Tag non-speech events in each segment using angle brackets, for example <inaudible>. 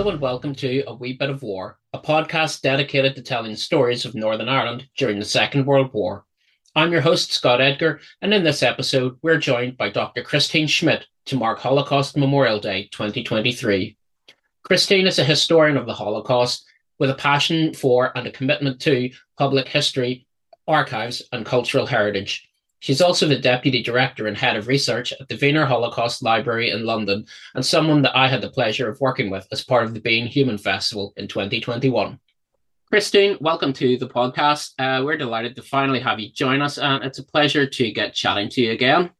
Hello and welcome to A Wee Bit of War, a podcast dedicated to telling stories of Northern Ireland during the Second World War. I'm your host, Scott Edgar, and in this episode, we're joined by Dr. Christine Schmidt to mark Holocaust Memorial Day 2023. Christine is a historian of the Holocaust with a passion for and a commitment to public history, archives, and cultural heritage. She's also the Deputy Director and Head of Research at the Wiener Holocaust Library in London, and someone that I had the pleasure of working with as part of the Being Human Festival in 2021. Christine, welcome to the podcast. Uh, we're delighted to finally have you join us, and it's a pleasure to get chatting to you again.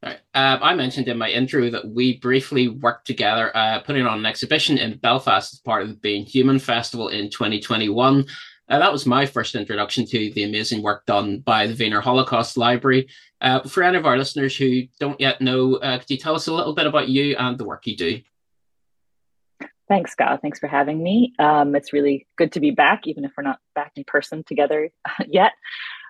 Right. Uh, I mentioned in my intro that we briefly worked together uh, putting on an exhibition in Belfast as part of the Being Human Festival in 2021. Uh, that was my first introduction to the amazing work done by the Wiener Holocaust Library. Uh, for any of our listeners who don't yet know, uh, could you tell us a little bit about you and the work you do? Thanks, Scott. Thanks for having me. Um, it's really good to be back, even if we're not back in person together <laughs> yet.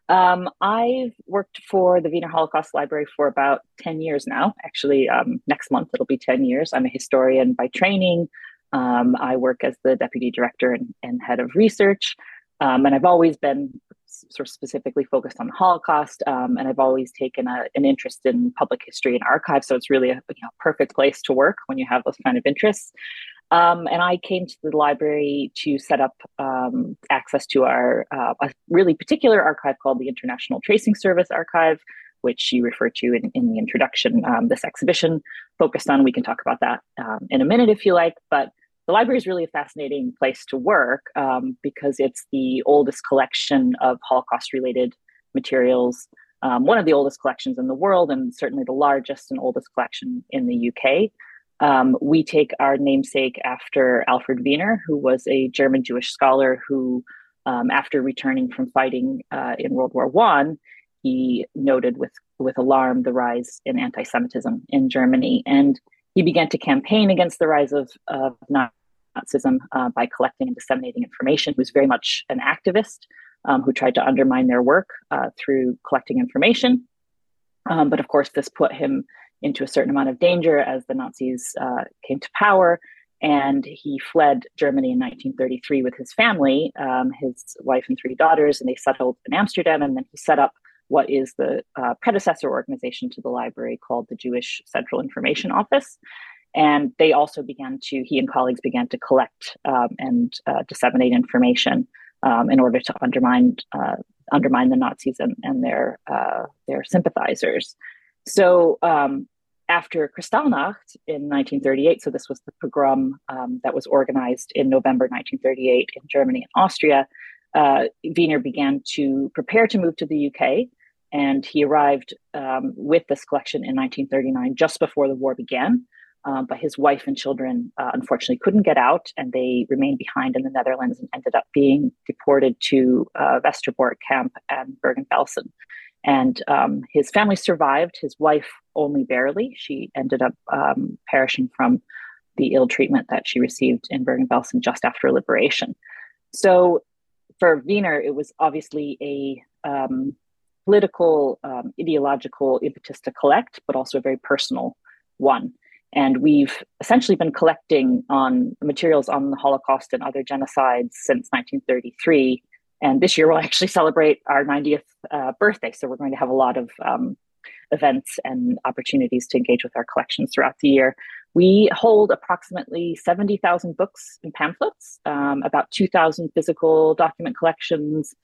Um, I've worked for the Wiener Holocaust Library for about 10 years now. Actually, um, next month it'll be 10 years. I'm a historian by training. Um, I work as the deputy director and, and head of research. Um, and I've always been sort of specifically focused on the Holocaust, um, and I've always taken a, an interest in public history and archives. So it's really a you know, perfect place to work when you have those kind of interests. Um, and I came to the library to set up um, access to our uh, a really particular archive called the International Tracing Service Archive, which you referred to in, in the introduction. Um, this exhibition focused on. We can talk about that um, in a minute if you like, but the library is really a fascinating place to work um, because it's the oldest collection of Holocaust related materials, um, one of the oldest collections in the world, and certainly the largest and oldest collection in the UK. Um, we take our namesake after Alfred Wiener, who was a German Jewish scholar who, um, after returning from fighting uh, in World War One, he noted with with alarm the rise in anti-Semitism in Germany, and he began to campaign against the rise of, of Nazism uh, by collecting and disseminating information. He was very much an activist um, who tried to undermine their work uh, through collecting information. Um, but of course, this put him into a certain amount of danger as the Nazis uh, came to power. And he fled Germany in 1933 with his family, um, his wife and three daughters, and they settled in Amsterdam. And then he set up what is the uh, predecessor organization to the library called the Jewish Central Information Office. And they also began to, he and colleagues began to collect um, and uh, disseminate information um, in order to undermine uh, undermine the Nazis and, and their uh, their sympathizers. So um, after Kristallnacht in 1938, so this was the pogrom um, that was organized in November 1938 in Germany and Austria, uh, Wiener began to prepare to move to the UK and he arrived um, with this collection in 1939, just before the war began. Um, but his wife and children uh, unfortunately couldn't get out, and they remained behind in the Netherlands and ended up being deported to uh, Westerbork camp and Bergen-Belsen. And um, his family survived. His wife only barely. She ended up um, perishing from the ill treatment that she received in Bergen-Belsen just after liberation. So, for Wiener, it was obviously a um, political, um, ideological impetus to collect, but also a very personal one. And we've essentially been collecting on materials on the Holocaust and other genocides since 1933. And this year we'll actually celebrate our 90th uh, birthday. So we're going to have a lot of um, events and opportunities to engage with our collections throughout the year. We hold approximately 70,000 books and pamphlets, um, about 2,000 physical document collections,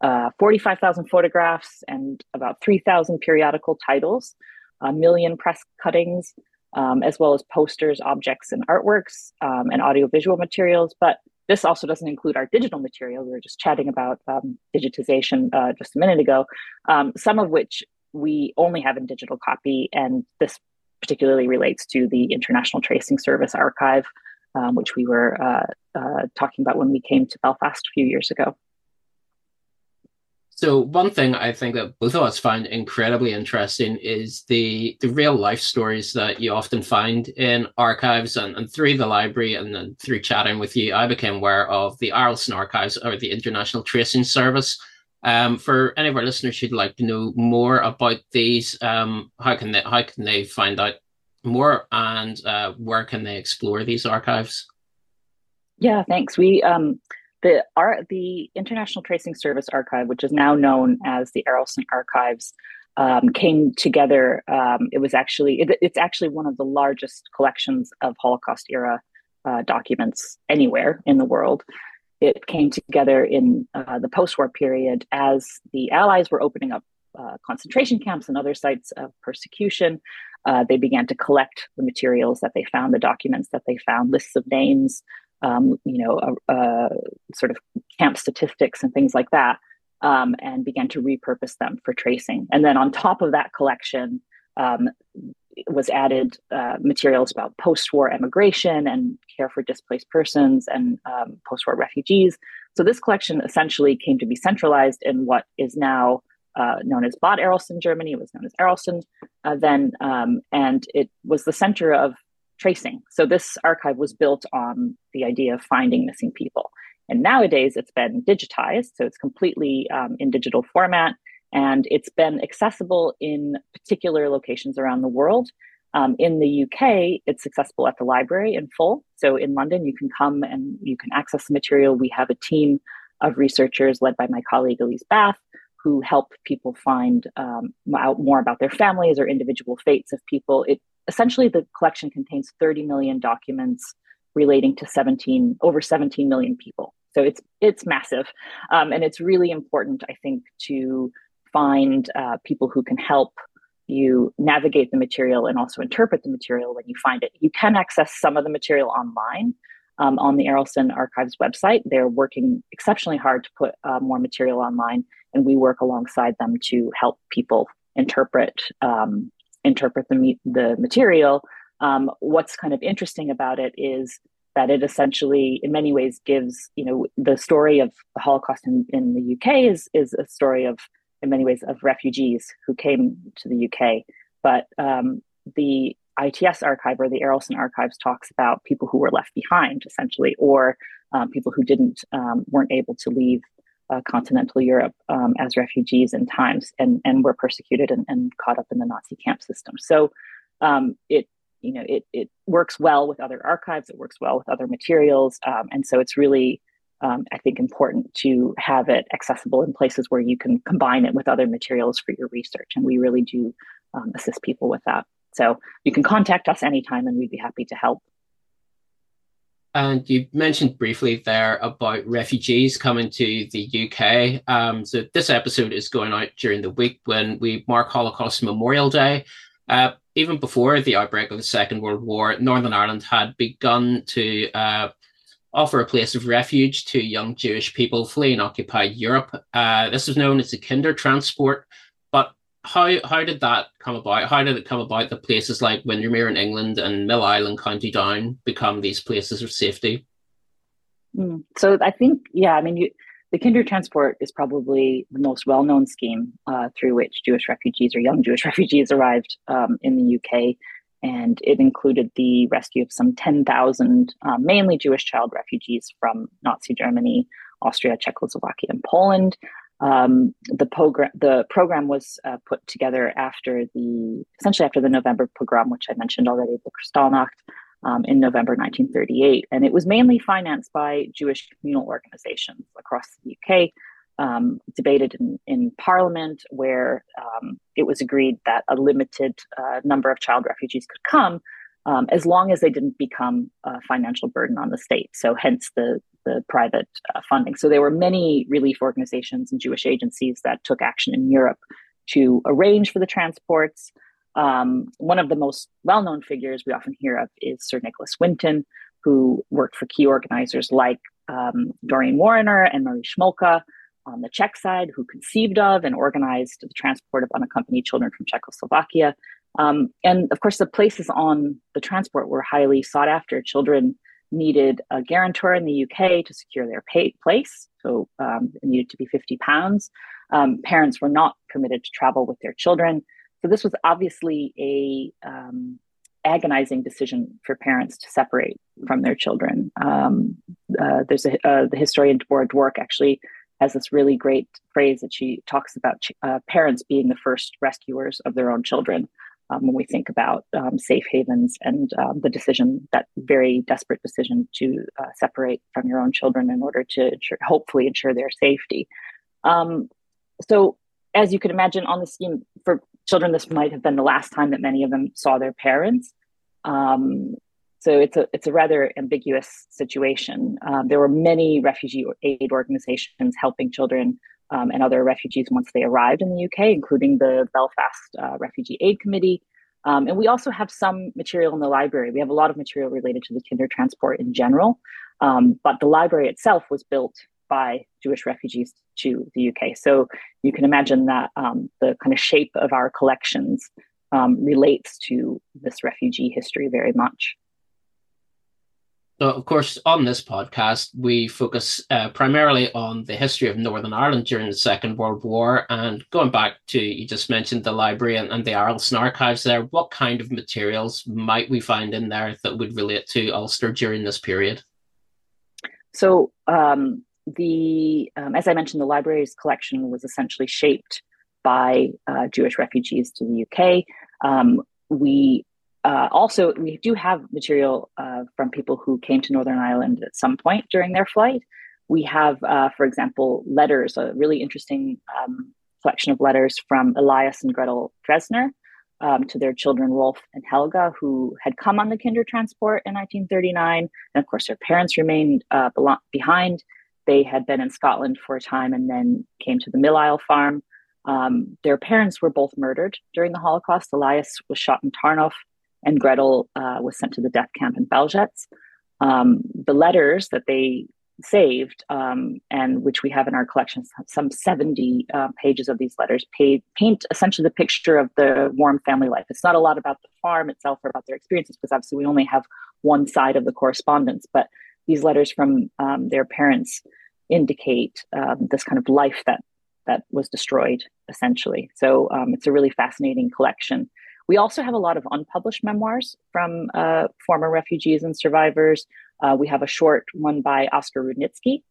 uh, 45,000 photographs and about 3,000 periodical titles, a million press cuttings, um, as well as posters, objects, and artworks, um, and audiovisual materials. But this also doesn't include our digital material. We were just chatting about um, digitization uh, just a minute ago, um, some of which we only have in digital copy. And this particularly relates to the International Tracing Service archive, um, which we were uh, uh, talking about when we came to Belfast a few years ago. So one thing I think that both of us find incredibly interesting is the the real life stories that you often find in archives and, and through the library and then through chatting with you, I became aware of the Arolsen Archives or the International Tracing Service. Um, for any of our listeners who'd like to know more about these, um, how can they how can they find out more and uh, where can they explore these archives? Yeah, thanks. We um, the our the International Tracing Service Archive, which is now known as the Arolsen Archives, um, came together. Um, it was actually it, it's actually one of the largest collections of Holocaust era uh, documents anywhere in the world. It came together in uh, the post-war period as the Allies were opening up uh, concentration camps and other sites of persecution. Uh, they began to collect the materials that they found, the documents that they found, lists of names, um, you know, sort of camp statistics and things like that um, and began to repurpose them for tracing. And then on top of that collection um, was added uh, materials about post-war emigration and care for displaced persons and um, post-war refugees. So this collection essentially came to be centralized in what is now uh, known as Bad Arolsen, Germany. It was known as Arolsen uh, then, um, and it was the center of tracing. So this archive was built on the idea of finding missing people. And nowadays it's been digitized, so it's completely um, in digital format, and it's been accessible in particular locations around the world. Um, in the UK, it's accessible at the library in full. So in London, you can come and you can access the material. We have a team of researchers led by my colleague Elise Bath who help people find um, out more about their families or individual fates of people. It essentially the collection contains 30 million documents relating to 17 over 17 million people. So it's it's massive, um, and it's really important, I think, to find uh, people who can help you navigate the material and also interpret the material when you find it. You can access some of the material online um, on the Arolsen Archives website. They're working exceptionally hard to put uh, more material online, and we work alongside them to help people interpret um, interpret the the material um, what's kind of interesting about it is that it essentially, in many ways, gives you know the story of the Holocaust in, in the UK is is a story of, in many ways, of refugees who came to the UK. But um, the ITS archive or the Arolsen archives talks about people who were left behind, essentially, or um, people who didn't um, weren't able to leave uh, continental Europe um, as refugees in times and and were persecuted and, and caught up in the Nazi camp system. So um, it you know it it works well with other archives it works well with other materials um, and so it's really um, i think important to have it accessible in places where you can combine it with other materials for your research and we really do um, assist people with that so you can contact us anytime and we'd be happy to help and you mentioned briefly there about refugees coming to the UK. Um, so this episode is going out during the week when we mark Holocaust Memorial Day. Uh, even before the outbreak of the Second World War, Northern Ireland had begun to uh, offer a place of refuge to young Jewish people fleeing occupied Europe. Uh, this was known as the Kindertransport. But how how did that come about? How did it come about that places like Windermere in England and Millisle, County Down, become these places of safety? Mm. So I think, yeah, I mean, you, the Kindertransport is probably the most well known scheme uh, through which Jewish refugees or young Jewish <laughs> refugees arrived um, in the UK. And it included the rescue of some 10,000 uh, mainly Jewish child refugees from Nazi Germany, Austria, Czechoslovakia, and Poland. Um, the, program, the program was uh, put together after the essentially after the November pogrom, which I mentioned already, the Kristallnacht, um, in November 1938. And it was mainly financed by Jewish communal organizations across the UK, um, debated in, in Parliament, where um, it was agreed that a limited uh, number of child refugees could come. Um, as long as they didn't become a financial burden on the state. So, hence the, the private uh, funding. So, there were many relief organizations and Jewish agencies that took action in Europe to arrange for the transports, um, one of the most well known figures we often hear of is Sir Nicholas Winton, who worked for key organizers like um, Doreen Warriner and Marie Schmolka on the Czech side, who conceived of and organized the transport of unaccompanied children from Czechoslovakia. Um, and of course, the places on the transport were highly sought after. Children needed a guarantor in the UK to secure their pay- place, so um, it needed to be 50 pounds. Um, parents were not permitted to travel with their children. So this was obviously a um, agonizing decision for parents to separate from their children. Um, uh, there's a uh, the historian Deborah Dwork actually has this really great phrase that she talks about uh, parents being the first rescuers of their own children. um, when we think about um, safe havens and um, the decision, that very desperate decision to uh, separate from your own children in order to ensure, hopefully ensure their safety. Um, so, as you can imagine, on the scheme for children, this might have been the last time that many of them saw their parents. Um, so it's a it's a rather ambiguous situation. Um, there were many refugee aid organizations helping children um, and other refugees once they arrived in the UK, including the Belfast uh, Refugee Aid Committee. Um, and we also have some material in the library. We have a lot of material related to the Kindertransport in general, um, but the library itself was built by Jewish refugees to the UK. So you can imagine that um, the kind of shape of our collections um, relates to this refugee history very much. So, of course, on this podcast, we focus uh, primarily on the history of Northern Ireland during the Second World War. And going back to, you just mentioned the library and, and the Arolsen archives there, what kind of materials might we find in there that would relate to Ulster during this period? So, um, the um, as I mentioned, the library's collection was essentially shaped by uh, Jewish refugees to the UK. Um, we uh, also, we do have material uh, from people who came to Northern Ireland at some point during their flight. We have, uh, for example, letters, a really interesting um, collection of letters from Elias and Gretel Dresner um, to their children, Rolf and Helga, who had come on the Kindertransport in 1939. And of course, their parents remained uh, behind. They had been in Scotland for a time and then came to the Millisle farm. Um, their parents were both murdered during the Holocaust. Elias was shot in Tarnów and Gretel uh, was sent to the death camp in Belzec. Um, the letters that they saved, um, and which we have in our collection, some 70 uh, pages of these letters, paint essentially the picture of the warm family life. It's not a lot about the farm itself or about their experiences, because obviously we only have one side of the correspondence, but these letters from um, their parents indicate um, this kind of life that that was destroyed essentially. So um, it's a really fascinating collection. We also have a lot of unpublished memoirs from uh, former refugees and survivors. Uh, we have a short one by Oscar Rudnitsky,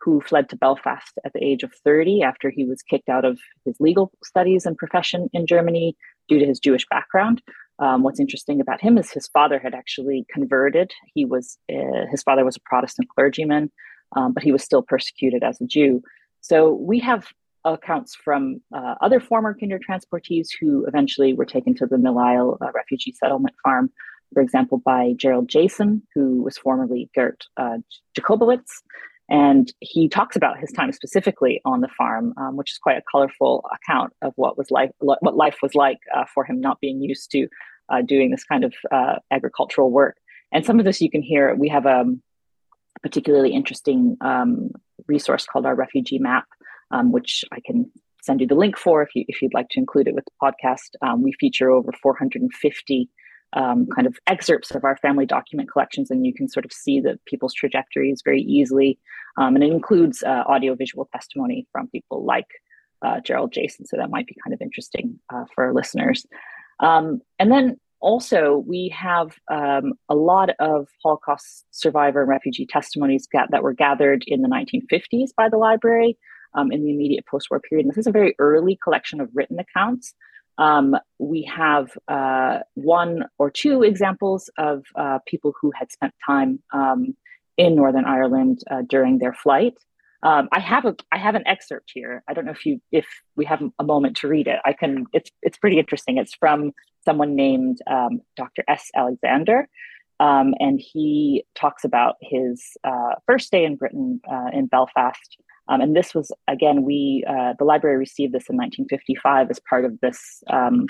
who fled to Belfast at the age of 30 after he was kicked out of his legal studies and profession in Germany due to his Jewish background. Um, what's interesting about him is his father had actually converted. He was uh, his father was a Protestant clergyman, um, but he was still persecuted as a Jew. So we have accounts from uh, other former kinder transportees who eventually were taken to the Millisle uh, refugee settlement farm, for example, by Gerald Jason, who was formerly Gert uh, Jacobowitz. And he talks about his time specifically on the farm, um, which is quite a colorful account of what was life, what life was like uh, for him, not being used to uh, doing this kind of uh, agricultural work. And some of this you can hear. We have a particularly interesting um, resource called our refugee map, um, which I can send you the link for if you if you'd like to include it with the podcast. Um, we feature over 450 um, kind of excerpts of our family document collections, and you can sort of see the people's trajectories very easily. Um, and it includes uh, audiovisual testimony from people like uh, Gerald Jason, so that might be kind of interesting uh, for our listeners. Um, and then also, we have um, a lot of Holocaust survivor and refugee testimonies that were gathered in the 1950s by the library um, in the immediate post war period. And this is a very early collection of written accounts. Um, we have uh, one or two examples of uh, people who had spent time um, in Northern Ireland uh, during their flight. Um, I have a I have an excerpt here. I don't know if you if we have a moment to read it. I can. It's it's pretty interesting. It's from someone named um, Dr. S. Alexander, um, and he talks about his uh, first day in Britain uh, in Belfast um, and this was, again, we, uh, the library received this in 1955 as part of this um,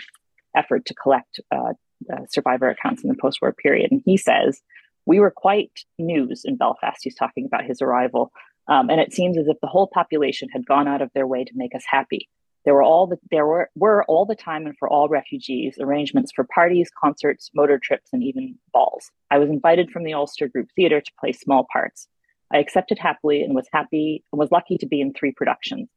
effort to collect uh, uh, survivor accounts in the post war period. And he says, We were quite news in Belfast. He's talking about his arrival. Um, and it seems as if the whole population had gone out of their way to make us happy. There were all the, there were, were all the time and for all refugees arrangements for parties, concerts, motor trips, and even balls. I was invited from the Ulster Group Theatre to play small parts. I accepted happily and was happy and was lucky to be in three productions.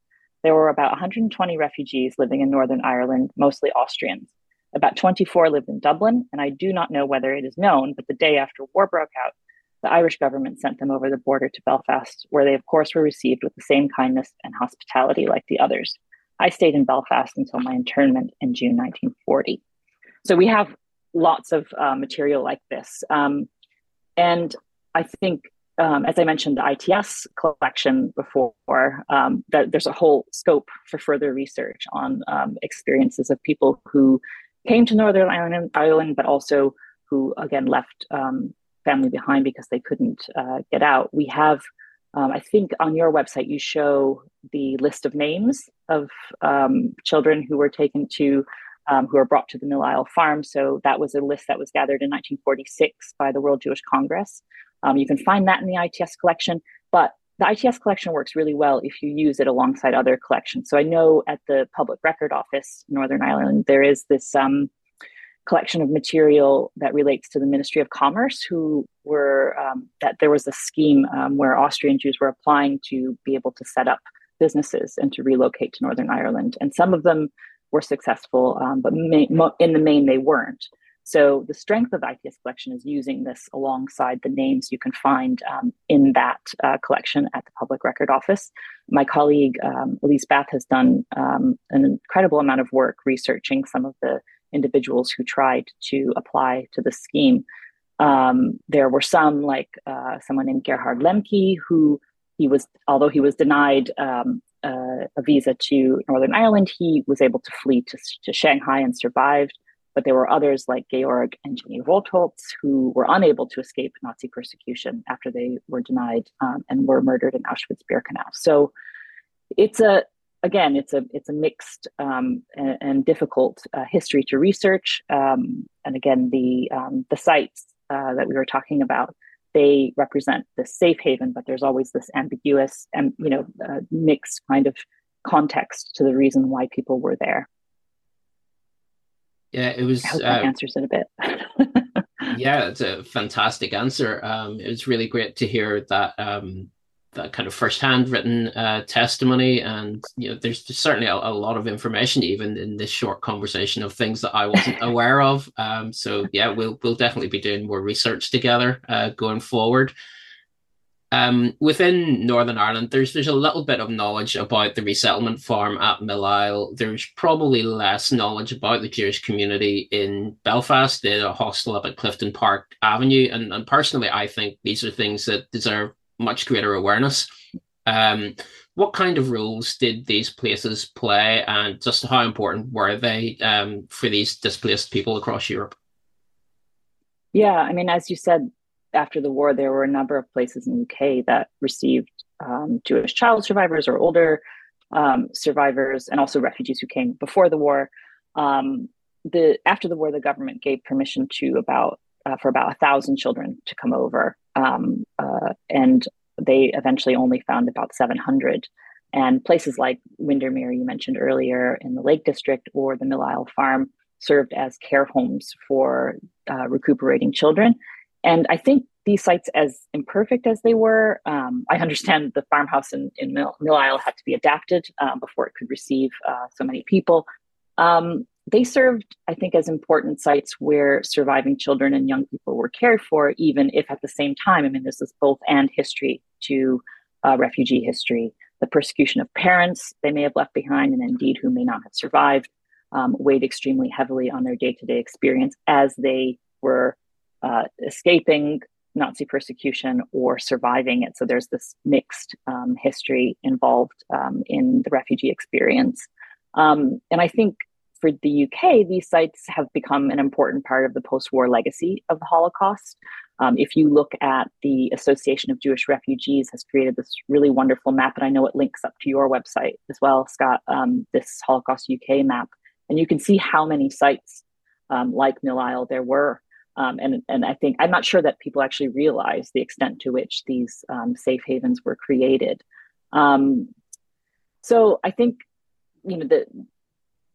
There were about 120 refugees living in Northern Ireland, mostly Austrians. About 24 lived in Dublin, and I do not know whether it is known, but the day after war broke out, the Irish government sent them over the border to Belfast, where they, of course, were received with the same kindness and hospitality like the others. I stayed in Belfast until my internment in June 1940. so we have lots of uh, material like this. Um, and I think, um, as I mentioned, the ITS collection before, um, that there's a whole scope for further research on um, experiences of people who came to Northern Ireland, Ireland but also who, again, left um, family behind because they couldn't uh, get out. We have, um, I think, on your website, you show the list of names of children who were taken to um, who were brought to the Millisle farm. So that was a list that was gathered in 1946 by the World Jewish Congress. Um, you can find that in the ITS collection, but the ITS collection works really well if you use it alongside other collections. So I know at the Public Record Office, Northern Ireland, there is this um, collection of material that relates to the Ministry of Commerce, who were um, that there was a scheme um, where Austrian Jews were applying to be able to set up businesses and to relocate to Northern Ireland, and some of them were successful, um, but mo- in the main they weren't. So the strength of ITS collection is using this alongside the names you can find um, in that uh, collection at the Public Record Office. My colleague um, Elise Bath has done um, an incredible amount of work researching some of the individuals who tried to apply to the scheme. Um, there were some, like uh, someone named Gerhard Lemke, who he was, although he was denied um, uh, a visa to Northern Ireland, he was able to flee to, to Shanghai and survived. But there were others like Georg and Jenny Rotholz who were unable to escape Nazi persecution after they were denied um, and were murdered in Auschwitz-Birkenau. So it's a again, it's a it's a mixed um, and, and, difficult uh, history to research. Um, and again, the um, the sites uh, that we were talking about they represent the safe haven, but there's always this ambiguous and you know uh, mixed kind of context to the reason why people were there. Yeah, it was. I hope that uh, answers it a bit. <laughs> yeah, it's a fantastic answer. Um, it was really great to hear that um, that kind of first-hand written uh, testimony, and you know, there's certainly a, a, lot of information even in this short conversation of things that I wasn't <laughs> aware of. Um, so yeah, we'll we'll definitely be doing more research together uh, going forward. Um, within Northern Ireland, there's there's a little bit of knowledge about the resettlement farm at Millisle. There's probably less knowledge about the Jewish community in Belfast, the hostel up at Clifton Park Avenue, and, and personally, I think these are things that deserve much greater awareness. Um, what kind of roles did these places play, and just how important were they um, for these displaced people across Europe? Yeah, I mean, as you said, after the war, there were a number of places in the UK that received um, Jewish child survivors or older um, survivors, and also refugees who came before the war. Um, the after the war, the government gave permission to about uh, for about a thousand children to come over, um, uh, and they eventually only found about 700. And places like Windermere, you mentioned earlier in the Lake District, or the Millisle Farm served as care homes for uh, recuperating children. And I think these sites, as imperfect as they were, um, I understand the farmhouse in, in Mill, Millisle had to be adapted uh, before it could receive uh, so many people. Um, they served, I think, as important sites where surviving children and young people were cared for, even if at the same time, I mean, this is both and history to uh, refugee history. The persecution of parents they may have left behind, and indeed who may not have survived, um, weighed extremely heavily on their day to day experience as they were uh, escaping Nazi persecution or surviving it. So there's this mixed um, history involved um, in the refugee experience. Um, and I think for the UK, these sites have become an important part of the post war legacy of the Holocaust. Um, if you look at the Association of Jewish Refugees has created this really wonderful map, and I know it links up to your website as well, Scott, um, this Holocaust UK map. And you can see how many sites um, like Millisle there were. Um, and, and I think, I'm not sure that people actually realize the extent to which these um, safe havens were created. Um, so I think, you know, the,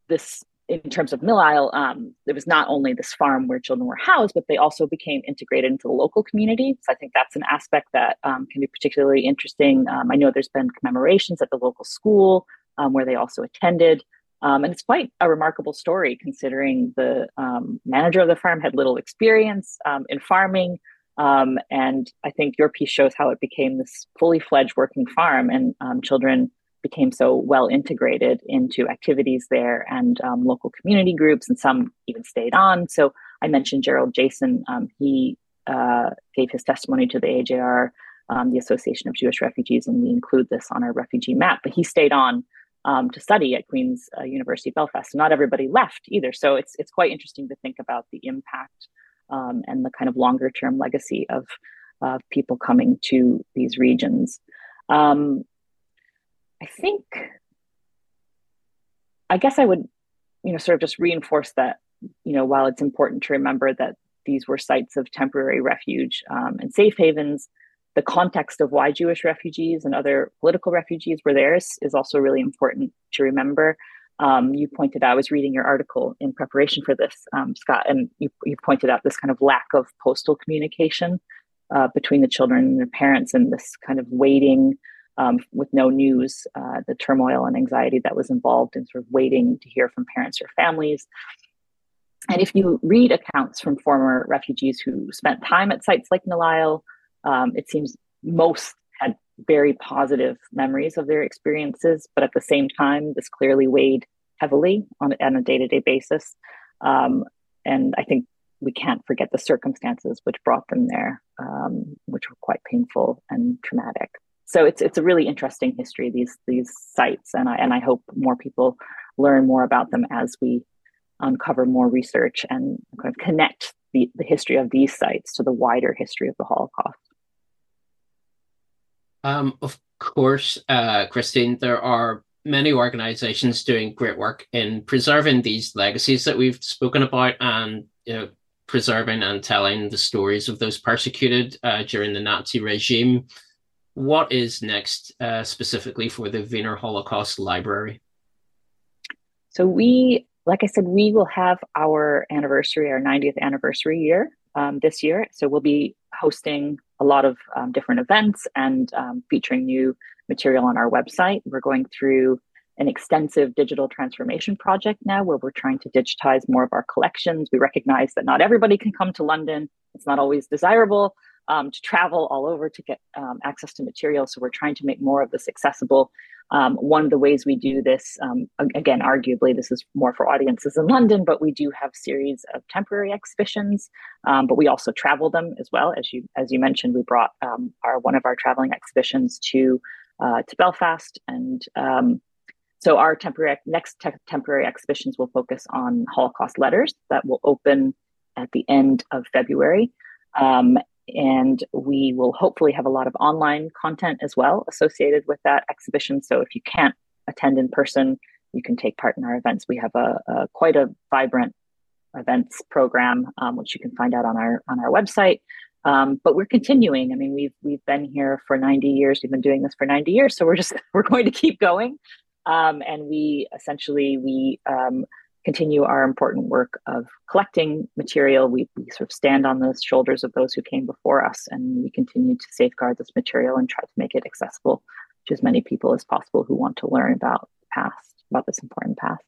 this in terms of Millisle, um, it was not only this farm where children were housed, but they also became integrated into the local community. So I think that's an aspect that um, can be particularly interesting. Um, I know there's been commemorations at the local school um, where they also attended. Um, and it's quite a remarkable story considering the um, manager of the farm had little experience in farming. and I think your piece shows how it became this fully fledged working farm and children became so well integrated into activities there and um, local community groups, and some even stayed on. So I mentioned Gerald Jason. Um, he uh, gave his testimony to the AJR, um, the Association of Jewish Refugees, and we include this on our refugee map. But he stayed on um, to study at Queen's uh, University Belfast. Not everybody left either. So it's it's quite interesting to think about the impact um, and the kind of longer term legacy of uh, people coming to these regions. Um, I think, I guess I would, you know, sort of just reinforce that, you know, while it's important to remember that these were sites of temporary refuge um, and safe havens, the context of why Jewish refugees and other political refugees were there is, is also really important to remember. Um, you pointed out, I was reading your article in preparation for this, um, Scott, and you, you, pointed out this kind of lack of postal communication uh, between the children and their parents and this kind of waiting um, with no news, uh, the turmoil and anxiety that was involved in sort of waiting to hear from parents or families. And if you read accounts from former refugees who spent time at sites like Nile, um, it seems most had very positive memories of their experiences, but at the same time, this clearly weighed heavily on, on a day to day basis. Um, and I think we can't forget the circumstances which brought them there, um, which were quite painful and traumatic. So it's it's a really interesting history these these sites, and I and I hope more people learn more about them as we uncover more research and kind of connect the, the history of these sites to the wider history of the Holocaust. Um, of course, uh, Christine, there are many organizations doing great work in preserving these legacies that we've spoken about and you know, preserving and telling the stories of those persecuted uh, during the Nazi regime. What is next uh, specifically for the Wiener Holocaust Library? So, we, like I said, we will have our anniversary, our 90th anniversary year um, this year. So, we'll be hosting a lot of um, different events and um, featuring new material on our website. We're going through an extensive digital transformation project now where we're trying to digitize more of our collections. We recognize that not everybody can come to London. It's not always desirable um, to travel all over to get um, access to material. So we're trying to make more of this accessible. Um, one of the ways we do this, um, again, arguably this is more for audiences in London, but we do have series of temporary exhibitions. Um, but we also travel them as well. As you as you mentioned, we brought um, our one of our traveling exhibitions to uh, to Belfast and so our temporary next te- temporary exhibitions will focus on Holocaust letters that will open at the end of February. Um, and we will hopefully have a lot of online content as well associated with that exhibition. So if you can't attend in person, you can take part in our events. We have a, a quite a vibrant events program, um, which you can find out on our on our website. Um, but we're continuing. I mean, we've we've been here for 90 years. We've been doing this for 90 years, so we're just <laughs> we're going to keep going. Um, and we essentially we um, continue our important work of collecting material. We, we sort of stand on the shoulders of those who came before us, and we continue to safeguard this material and try to make it accessible to as many people as possible who want to learn about the past, about this important past.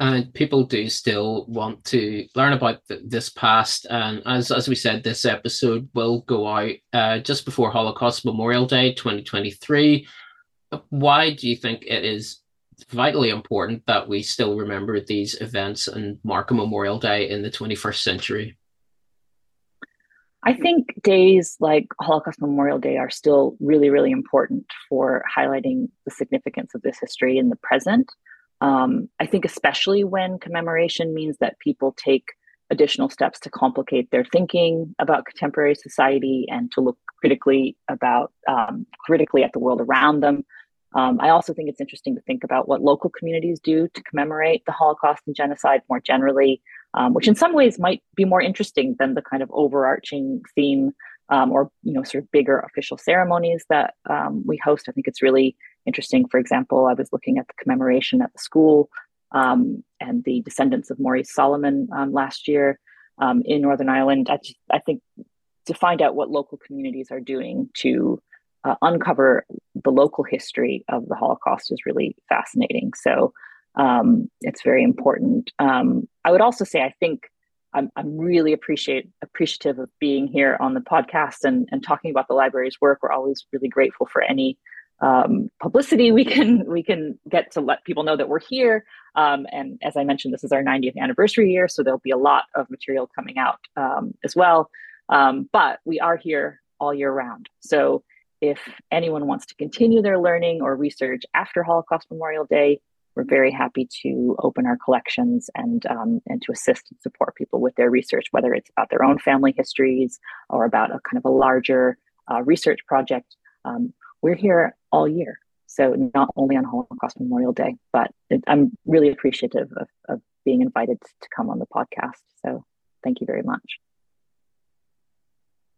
And people do still want to learn about th- this past. And as, as we said, this episode will go out uh, just before Holocaust Memorial Day 2023 why do you think it is vitally important that we still remember these events and mark a Memorial Day in the 21st century? I think days like Holocaust Memorial Day are still really, really important for highlighting the significance of this history in the present. Um, I think, especially when commemoration means that people take additional steps to complicate their thinking about contemporary society and to look critically about um, critically at the world around them um, I also think it's interesting to think about what local communities do to commemorate the Holocaust and genocide more generally, um, which in some ways might be more interesting than the kind of overarching theme um, or you know sort of bigger official ceremonies that um, we host. I think it's really interesting. For example, I was looking at the commemoration at the school um, and the descendants of Maurice Solomon um, last year in Northern Ireland. I, just, I think to find out what local communities are doing to uh, uncover the local history of the Holocaust is really fascinating. So um, it's very important. Um, I would also say I think I'm, I'm really appreciate appreciative of being here on the podcast and, and talking about the library's work. We're always really grateful for any um, publicity we can we can get to let people know that we're here. Um, and as I mentioned, this is our 90th anniversary year, so there'll be a lot of material coming out um, as well. Um, but we are here all year round. So if anyone wants to continue their learning or research after Holocaust Memorial Day, we're very happy to open our collections and um, and to assist and support people with their research, whether it's about their own family histories or about a kind of a larger uh, research project. Um, we're here all year, so not only on Holocaust Memorial Day, but it, I'm really appreciative of, of being invited to come on the podcast. So thank you very much.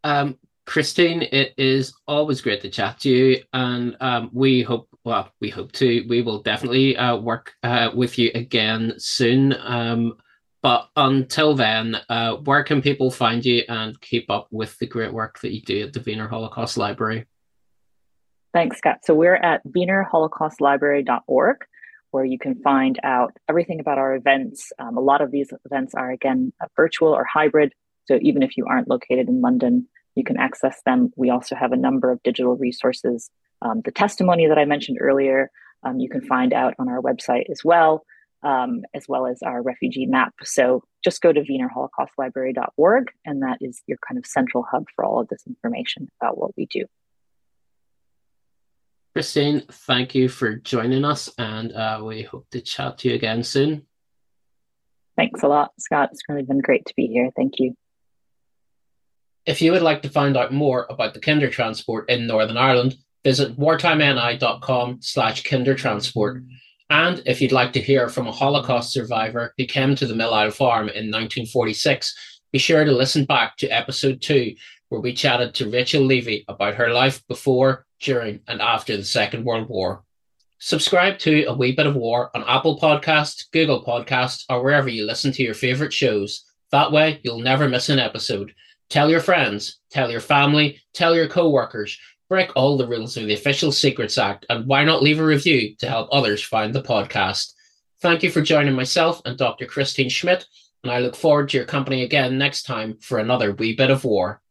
Um, Christine, it is always great to chat to you, and um, we hope. Well, we hope to. We will definitely uh, work uh, with you again soon. Um, but until then, uh, where can people find you and keep up with the great work that you do at the Wiener Holocaust Library? Thanks, Scott. So we're at wienerholocaustlibrary.org, where you can find out everything about our events. Um, a lot of these events are, again, virtual or hybrid. So even if you aren't located in London, you can access them. We also have a number of digital resources. Um, the testimony that I mentioned earlier, um, you can find out on our website as well, um, as well as our refugee map. So just go to wienerholocaustlibrary.org, and that is your kind of central hub for all of this information about what we do. Christine, thank you for joining us, and uh, we hope to chat to you again soon. Thanks a lot, Scott. It's really been great to be here. Thank you. If you would like to find out more about the Kindertransport in Northern Ireland, visit wartimeni.com slash kindertransport. And if you'd like to hear from a Holocaust survivor who came to the Millisle Farm in 1946, be sure to listen back to episode two, where we chatted to Rachel Levy about her life before, during, and after the Second World War. Subscribe to A Wee Bit of War on Apple Podcasts, Google Podcasts, or wherever you listen to your favorite shows. That way, you'll never miss an episode. Tell your friends, tell your family, tell your co-workers. Break all the rules of the Official Secrets Act, and why not leave a review to help others find the podcast? Thank you for joining myself and Dr. Christine Schmidt, and I look forward to your company again next time for another wee bit of war.